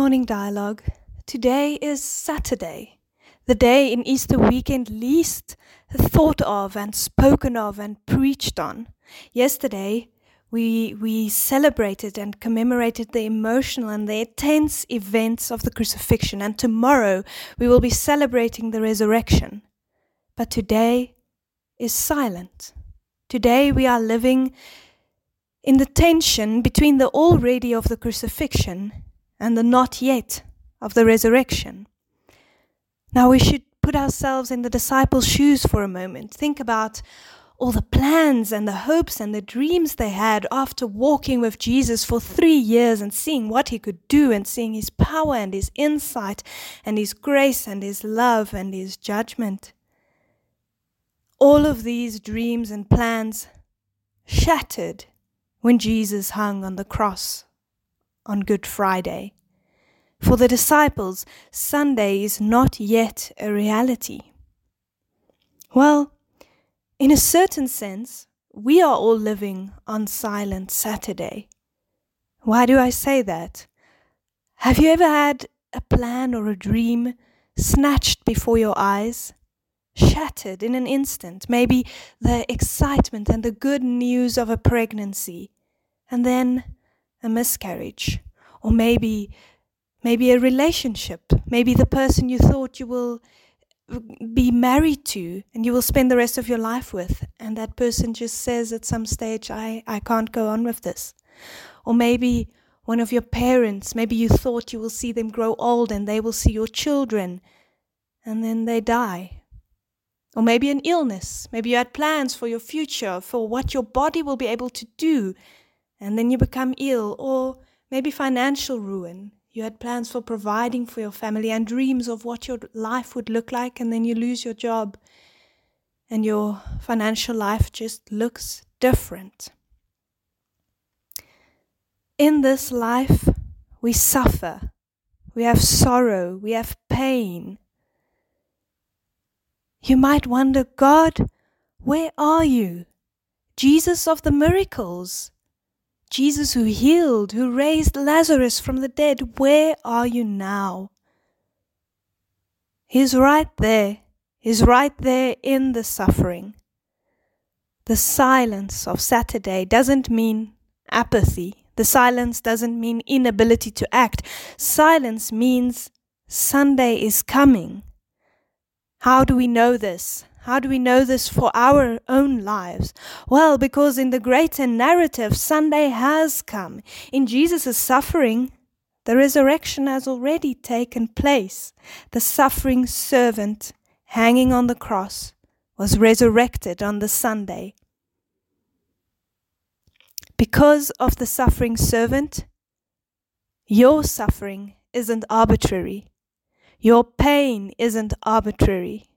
morning dialogue. Today is Saturday, the day in Easter weekend least thought of and spoken of and preached on. Yesterday, we, we celebrated and commemorated the emotional and the intense events of the crucifixion, and tomorrow we will be celebrating the resurrection. But today is silent. Today we are living in the tension between the already of the crucifixion and the not yet of the resurrection. Now we should put ourselves in the disciples' shoes for a moment. Think about all the plans and the hopes and the dreams they had after walking with Jesus for three years and seeing what he could do and seeing his power and his insight and his grace and his love and his judgment. All of these dreams and plans shattered when Jesus hung on the cross on Good Friday. For the disciples, Sunday is not yet a reality. Well, in a certain sense, we are all living on Silent Saturday. Why do I say that? Have you ever had a plan or a dream snatched before your eyes, shattered in an instant? Maybe the excitement and the good news of a pregnancy, and then a miscarriage, or maybe maybe a relationship, maybe the person you thought you will be married to and you will spend the rest of your life with, and that person just says at some stage, I, I can't go on with this. Or maybe one of your parents, maybe you thought you will see them grow old and they will see your children, and then they die. Or maybe an illness, maybe you had plans for your future, for what your body will be able to do, and then you become ill, or maybe financial ruin. You had plans for providing for your family and dreams of what your life would look like, and then you lose your job, and your financial life just looks different. In this life, we suffer, we have sorrow, we have pain. You might wonder, God, where are you? Jesus of the miracles. Jesus who healed, who raised Lazarus from the dead, where are you now? He's right there. He's right there in the suffering. The silence of Saturday doesn't mean apathy. The silence doesn't mean inability to act. Silence means Sunday is coming. How do we know this? How do we know this for our own lives? Well, because in the greater narrative, Sunday has come. In Jesus' suffering, the resurrection has already taken place. The suffering servant hanging on the cross was resurrected on the Sunday. Because of the suffering servant, your suffering isn't arbitrary. Your pain isn't arbitrary.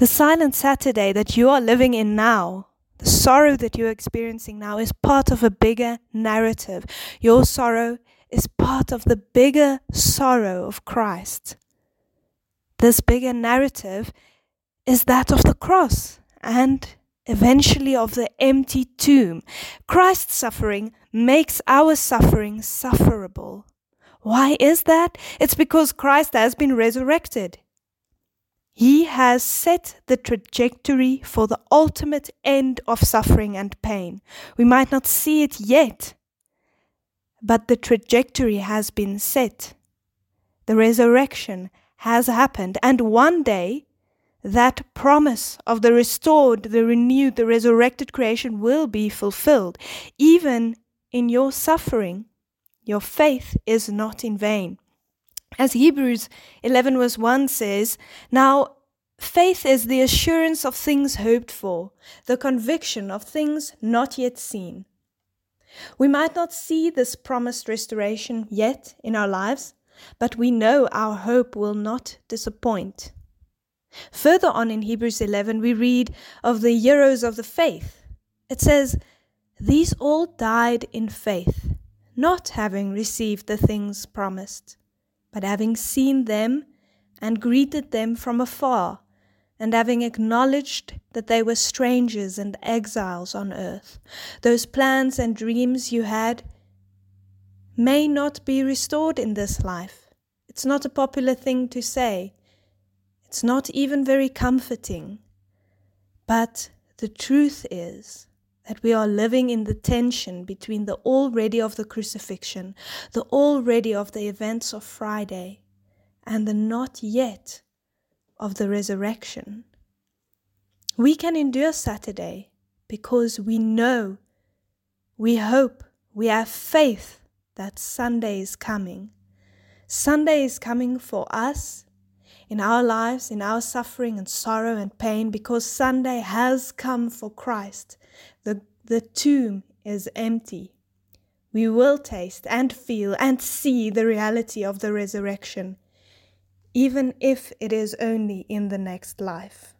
The silent Saturday that you are living in now, the sorrow that you're experiencing now, is part of a bigger narrative. Your sorrow is part of the bigger sorrow of Christ. This bigger narrative is that of the cross and eventually of the empty tomb. Christ's suffering makes our suffering sufferable. Why is that? It's because Christ has been resurrected. He has set the trajectory for the ultimate end of suffering and pain. We might not see it yet, but the trajectory has been set. The resurrection has happened, and one day that promise of the restored, the renewed, the resurrected creation will be fulfilled. Even in your suffering, your faith is not in vain. As Hebrews 11 verse 1 says, Now faith is the assurance of things hoped for, the conviction of things not yet seen. We might not see this promised restoration yet in our lives, but we know our hope will not disappoint. Further on in Hebrews 11, we read of the heroes of the faith. It says, These all died in faith, not having received the things promised but having seen them and greeted them from afar, and having acknowledged that they were strangers and exiles on earth, those plans and dreams you had, may not be restored in this life. It's not a popular thing to say. It's not even very comforting. But the truth is that we are living in the tension between the already of the crucifixion, the already of the events of Friday, and the not yet of the resurrection. We can endure Saturday because we know, we hope, we have faith that Sunday is coming. Sunday is coming for us in our lives, in our suffering and sorrow and pain, because Sunday has come for Christ. The, tomb is empty. We will taste and feel and see the reality of the resurrection, even if it is only in the next life.